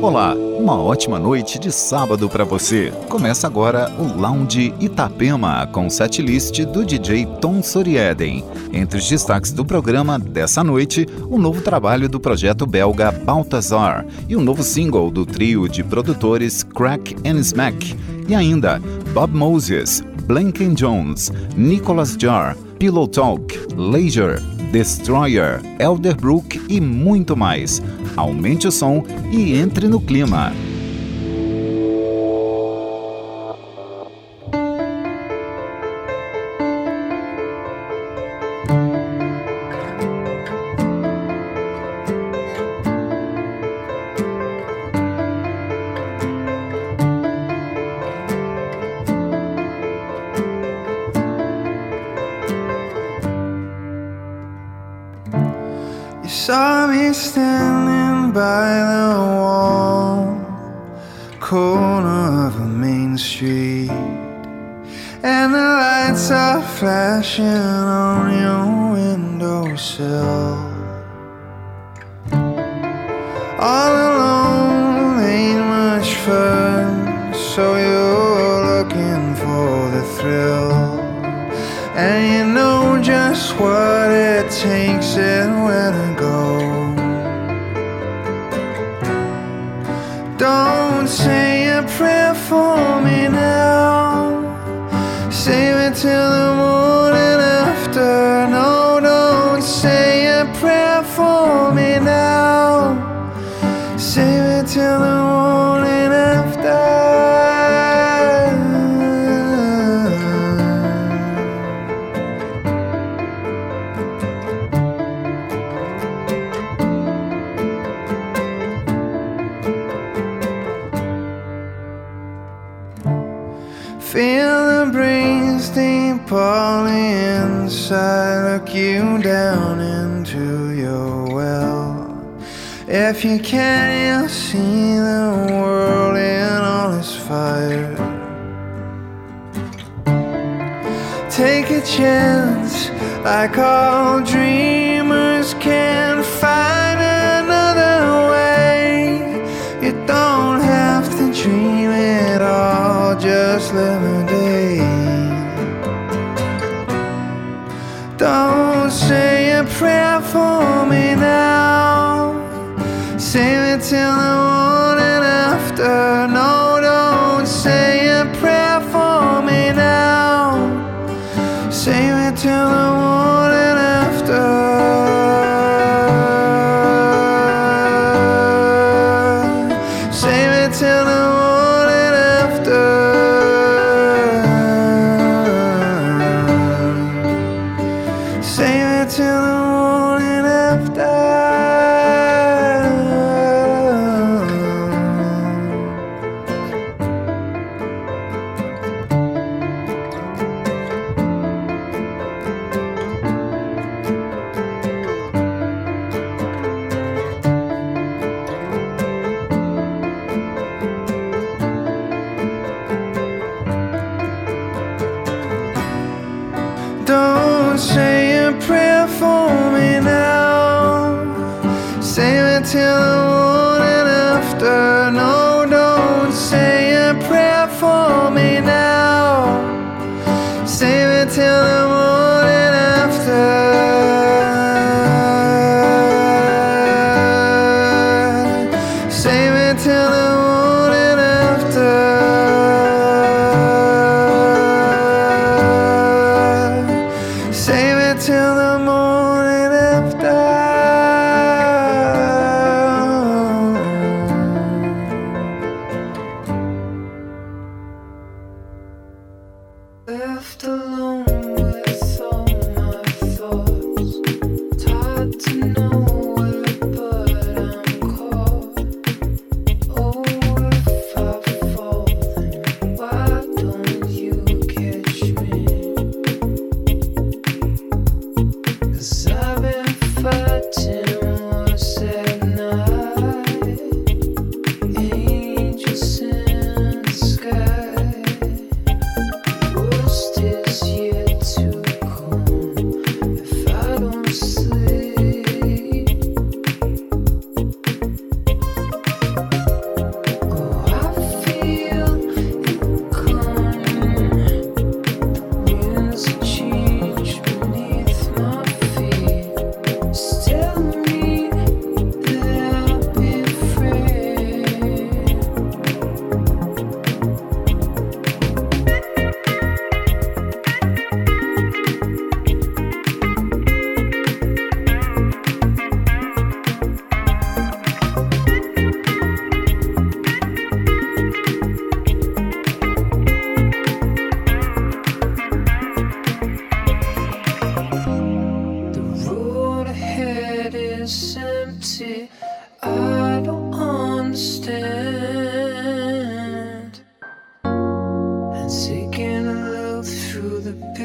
Olá, uma ótima noite de sábado para você. Começa agora o Lounge Itapema com setlist do DJ Tom Sorieden. Entre os destaques do programa dessa noite, o novo trabalho do projeto belga Baltazar e o novo single do trio de produtores Crack and Smack. E ainda Bob Moses, Blanken Jones, Nicholas Jar, Pillow Talk, Leisure, Destroyer, Elderbrook e muito mais. Aumente o som e entre no clima. If you can, you'll see the world in all its fire. Take a chance, like all dreamers can find another way. You don't have to dream it all, just live a prayer for me now. Save it till the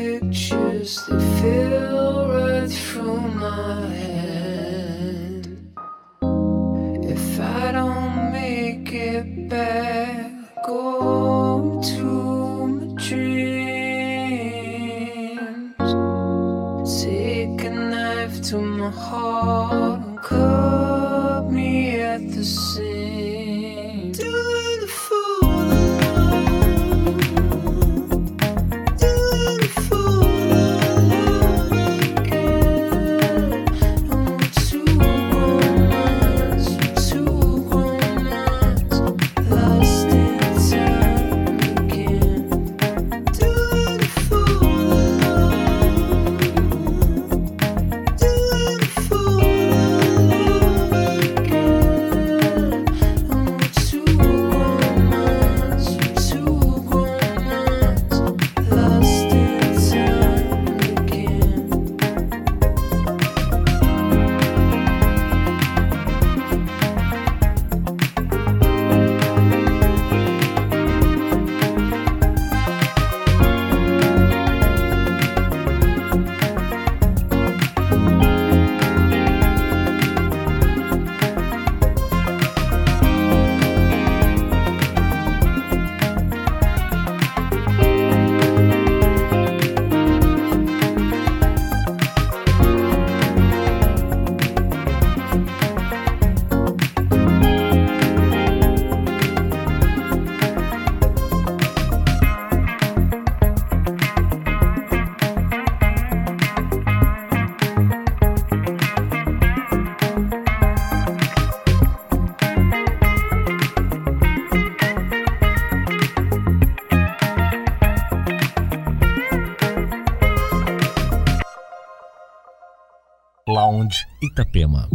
pictures, that fill right through my head. Lounge Itapema.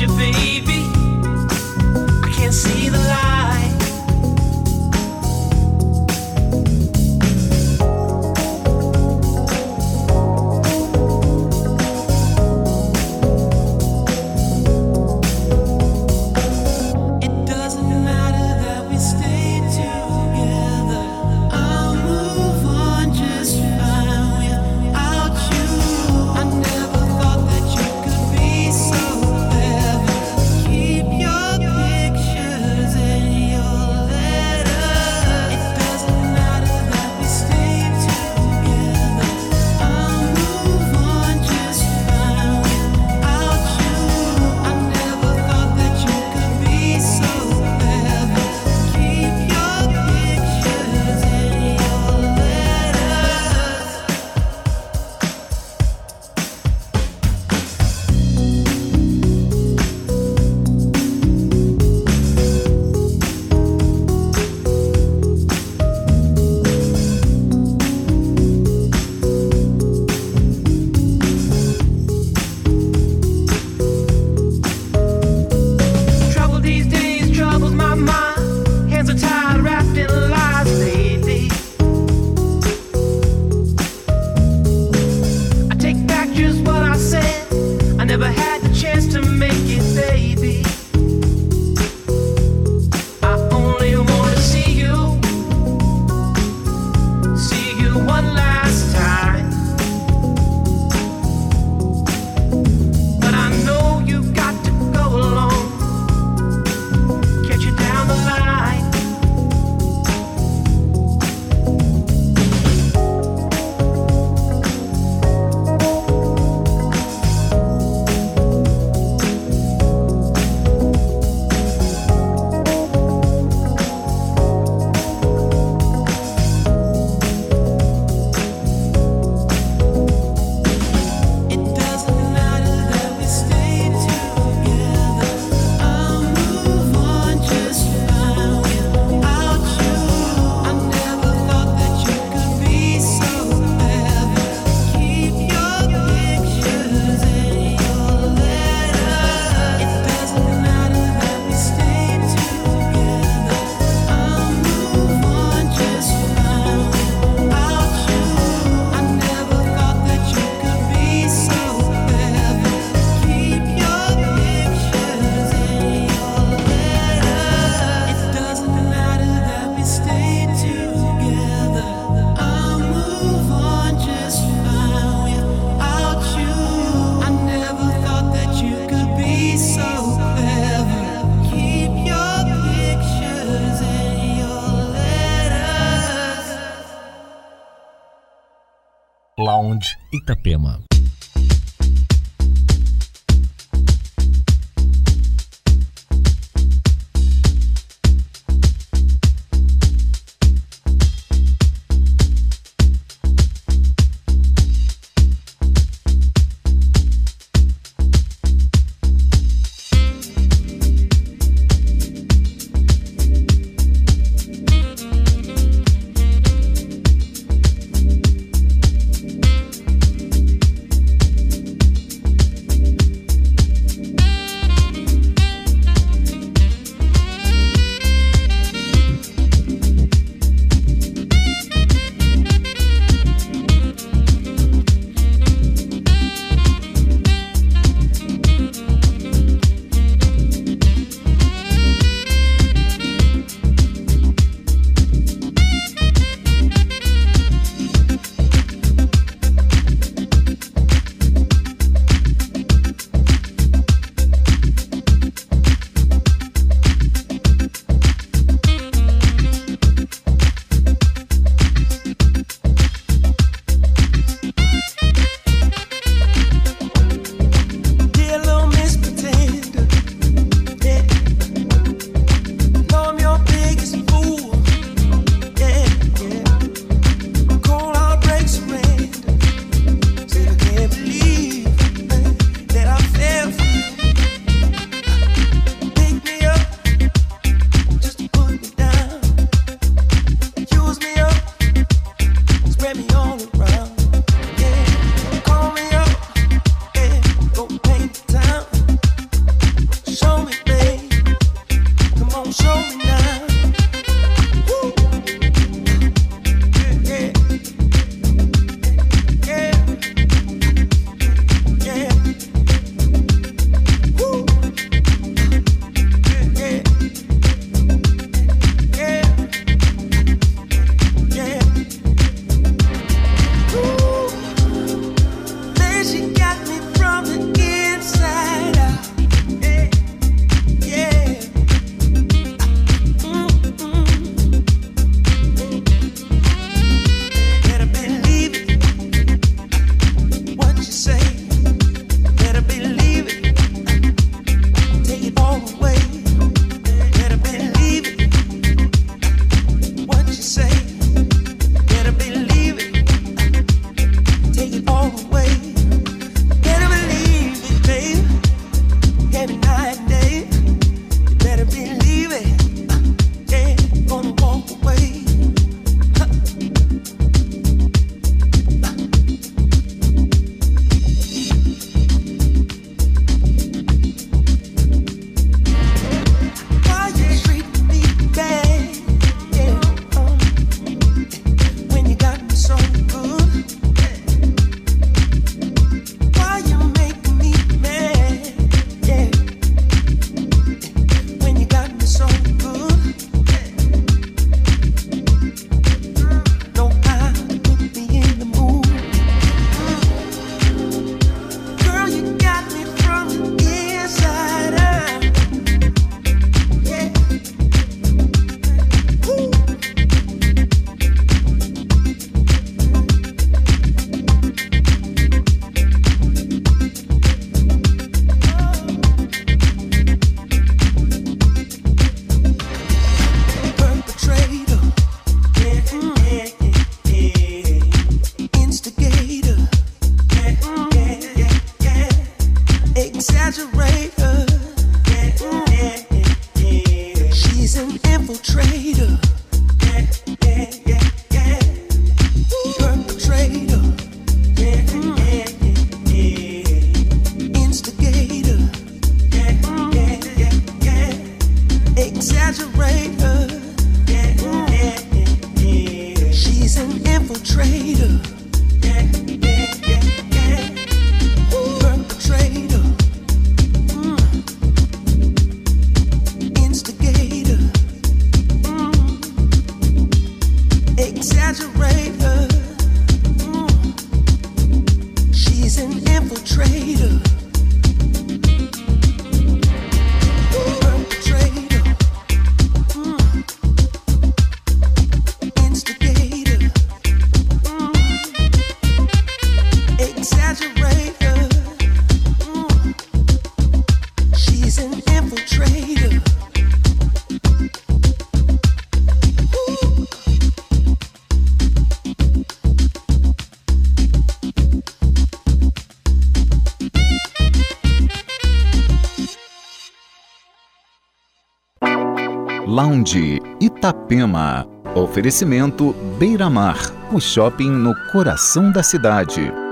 you, baby. Itapema. to rape. Itapema. Oferecimento Beiramar, o shopping no coração da cidade.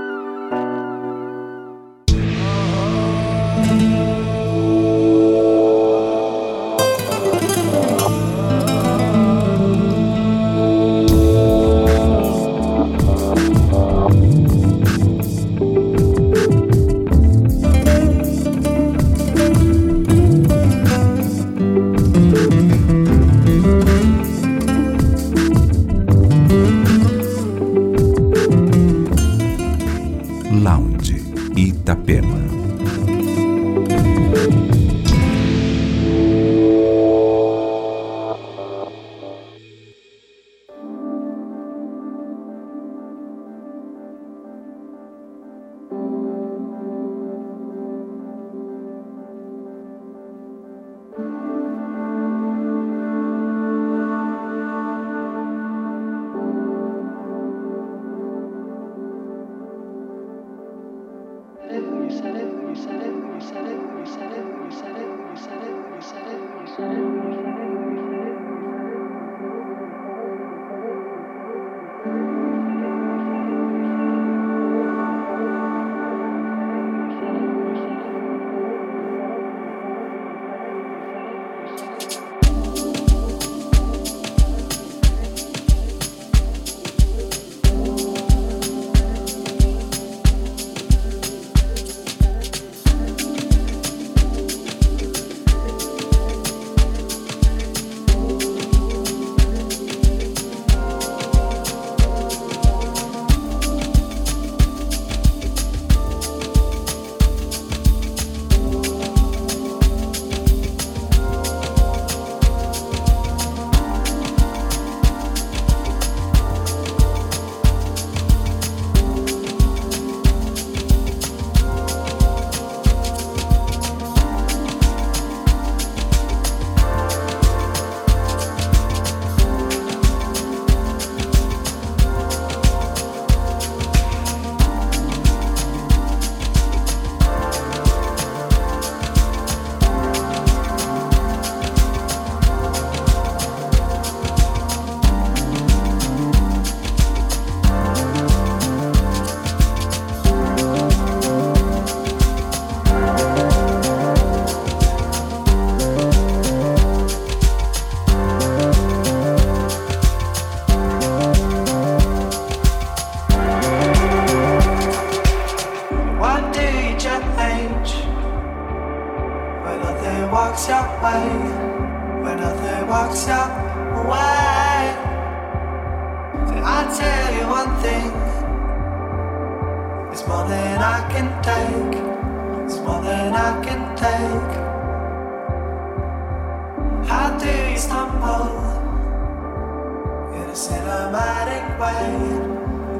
in a cinematic way,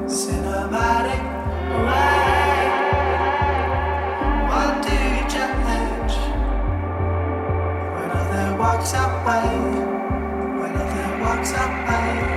cinematic way. What do you change when nothing walks away? When nothing walks away.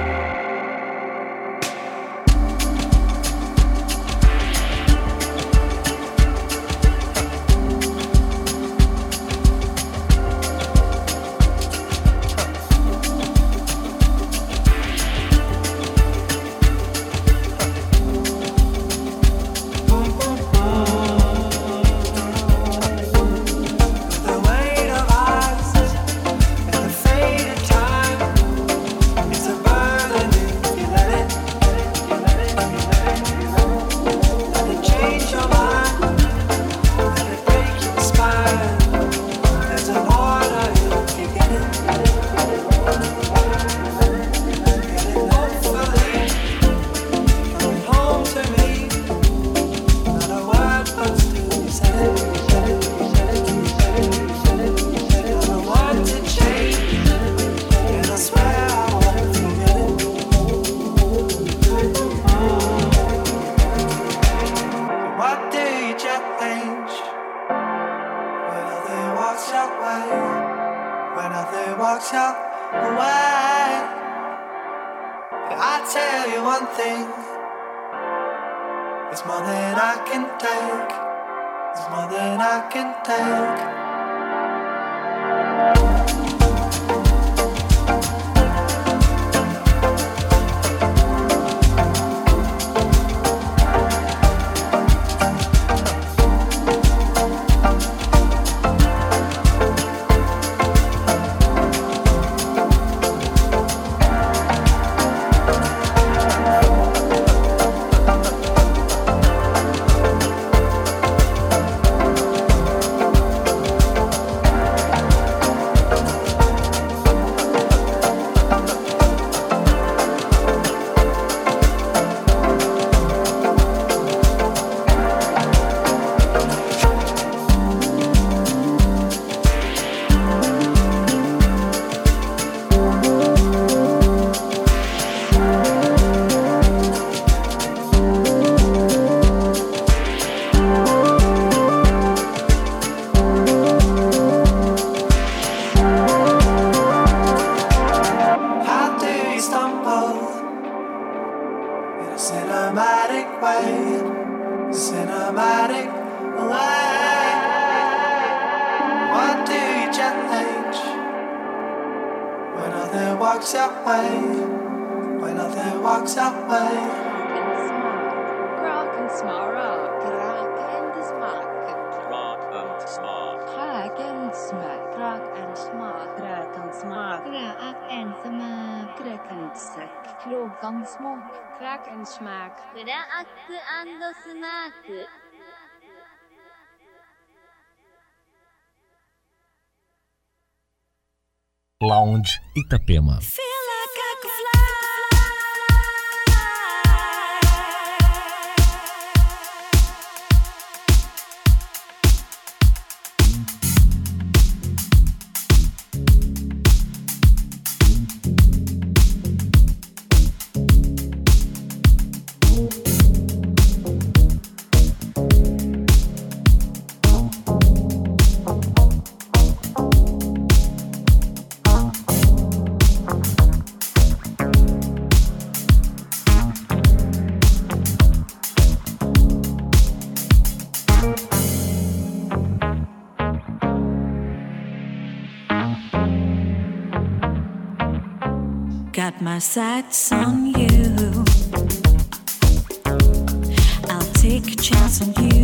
ラアックスマーク。Lounge Itapema. my sights on you. I'll take a chance on you.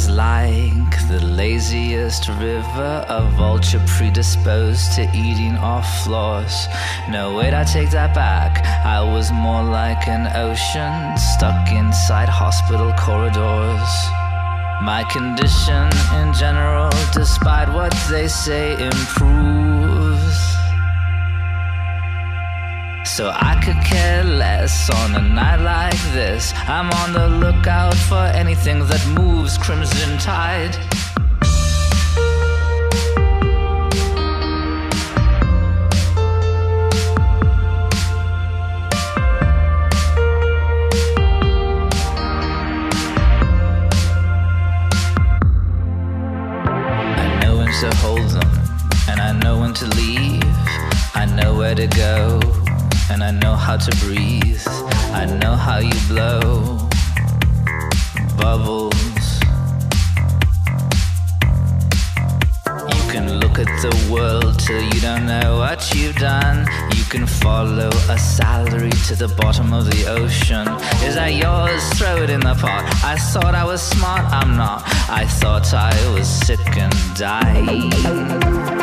is like the laziest river, a vulture predisposed to eating off floors. No, wait, I take that back. I was more like an ocean stuck inside hospital corridors. My condition in general, despite what they say, improved. So I could care less on a night like this. I'm on the lookout for anything that moves crimson tide. to hold them, and I know when to leave. I know where to go and I know how to breathe. I know how you blow bubbles. You can look at the world till you don't know what you've done. You can follow a salary to the bottom of the ocean. Is that yours? Throw it in the pot. I thought I was smart, I'm not. I thought I was sick and dying.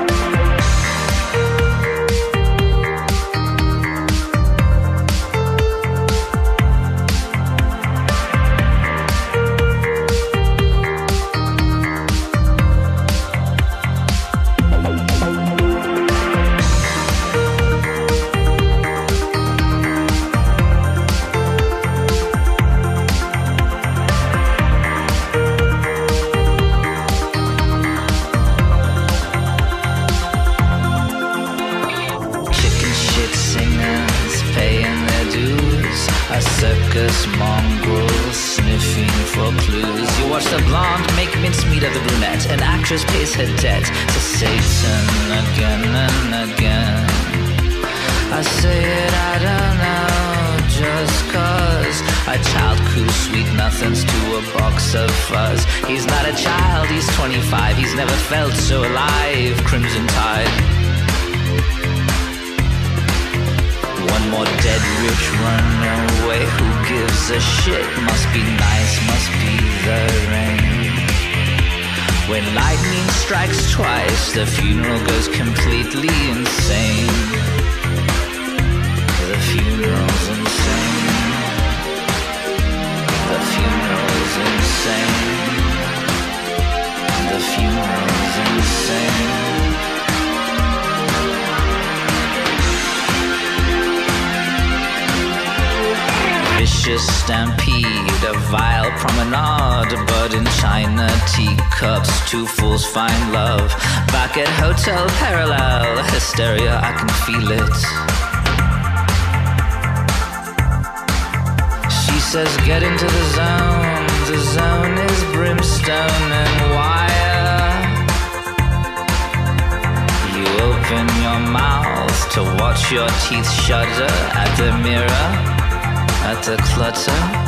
A shit? Must be nice, must be the rain. When lightning strikes twice, the funeral goes completely insane. The funeral's vicious stampede, a vile promenade, But in china teacups, two fools find love. Back at Hotel Parallel, hysteria, I can feel it. She says, get into the zone, the zone is brimstone and wire. You open your mouth to watch your teeth shudder at the mirror at the clutter,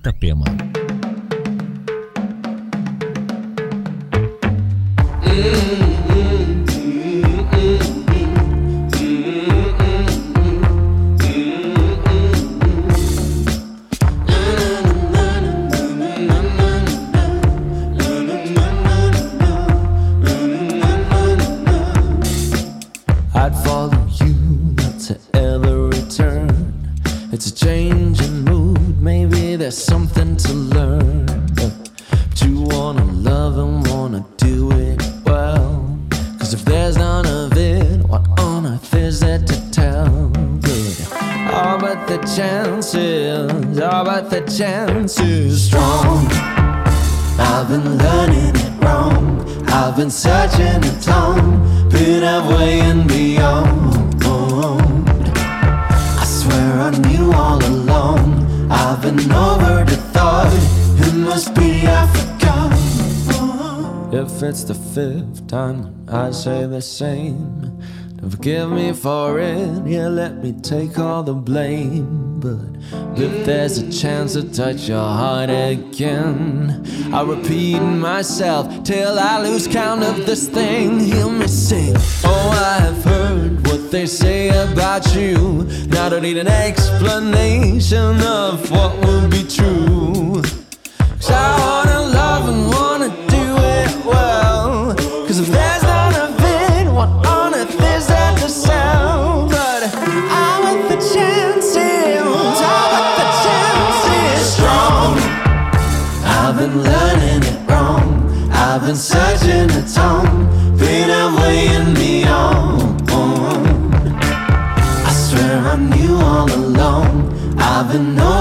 Itapema. have done. I say the same. Forgive me for it, yeah, let me take all the blame. But if there's a chance to touch your heart again, I'll repeat myself till I lose count of this thing. Hear me sing. Oh, I've heard what they say about you. Now I don't need an explanation of what will be true. Cause I never know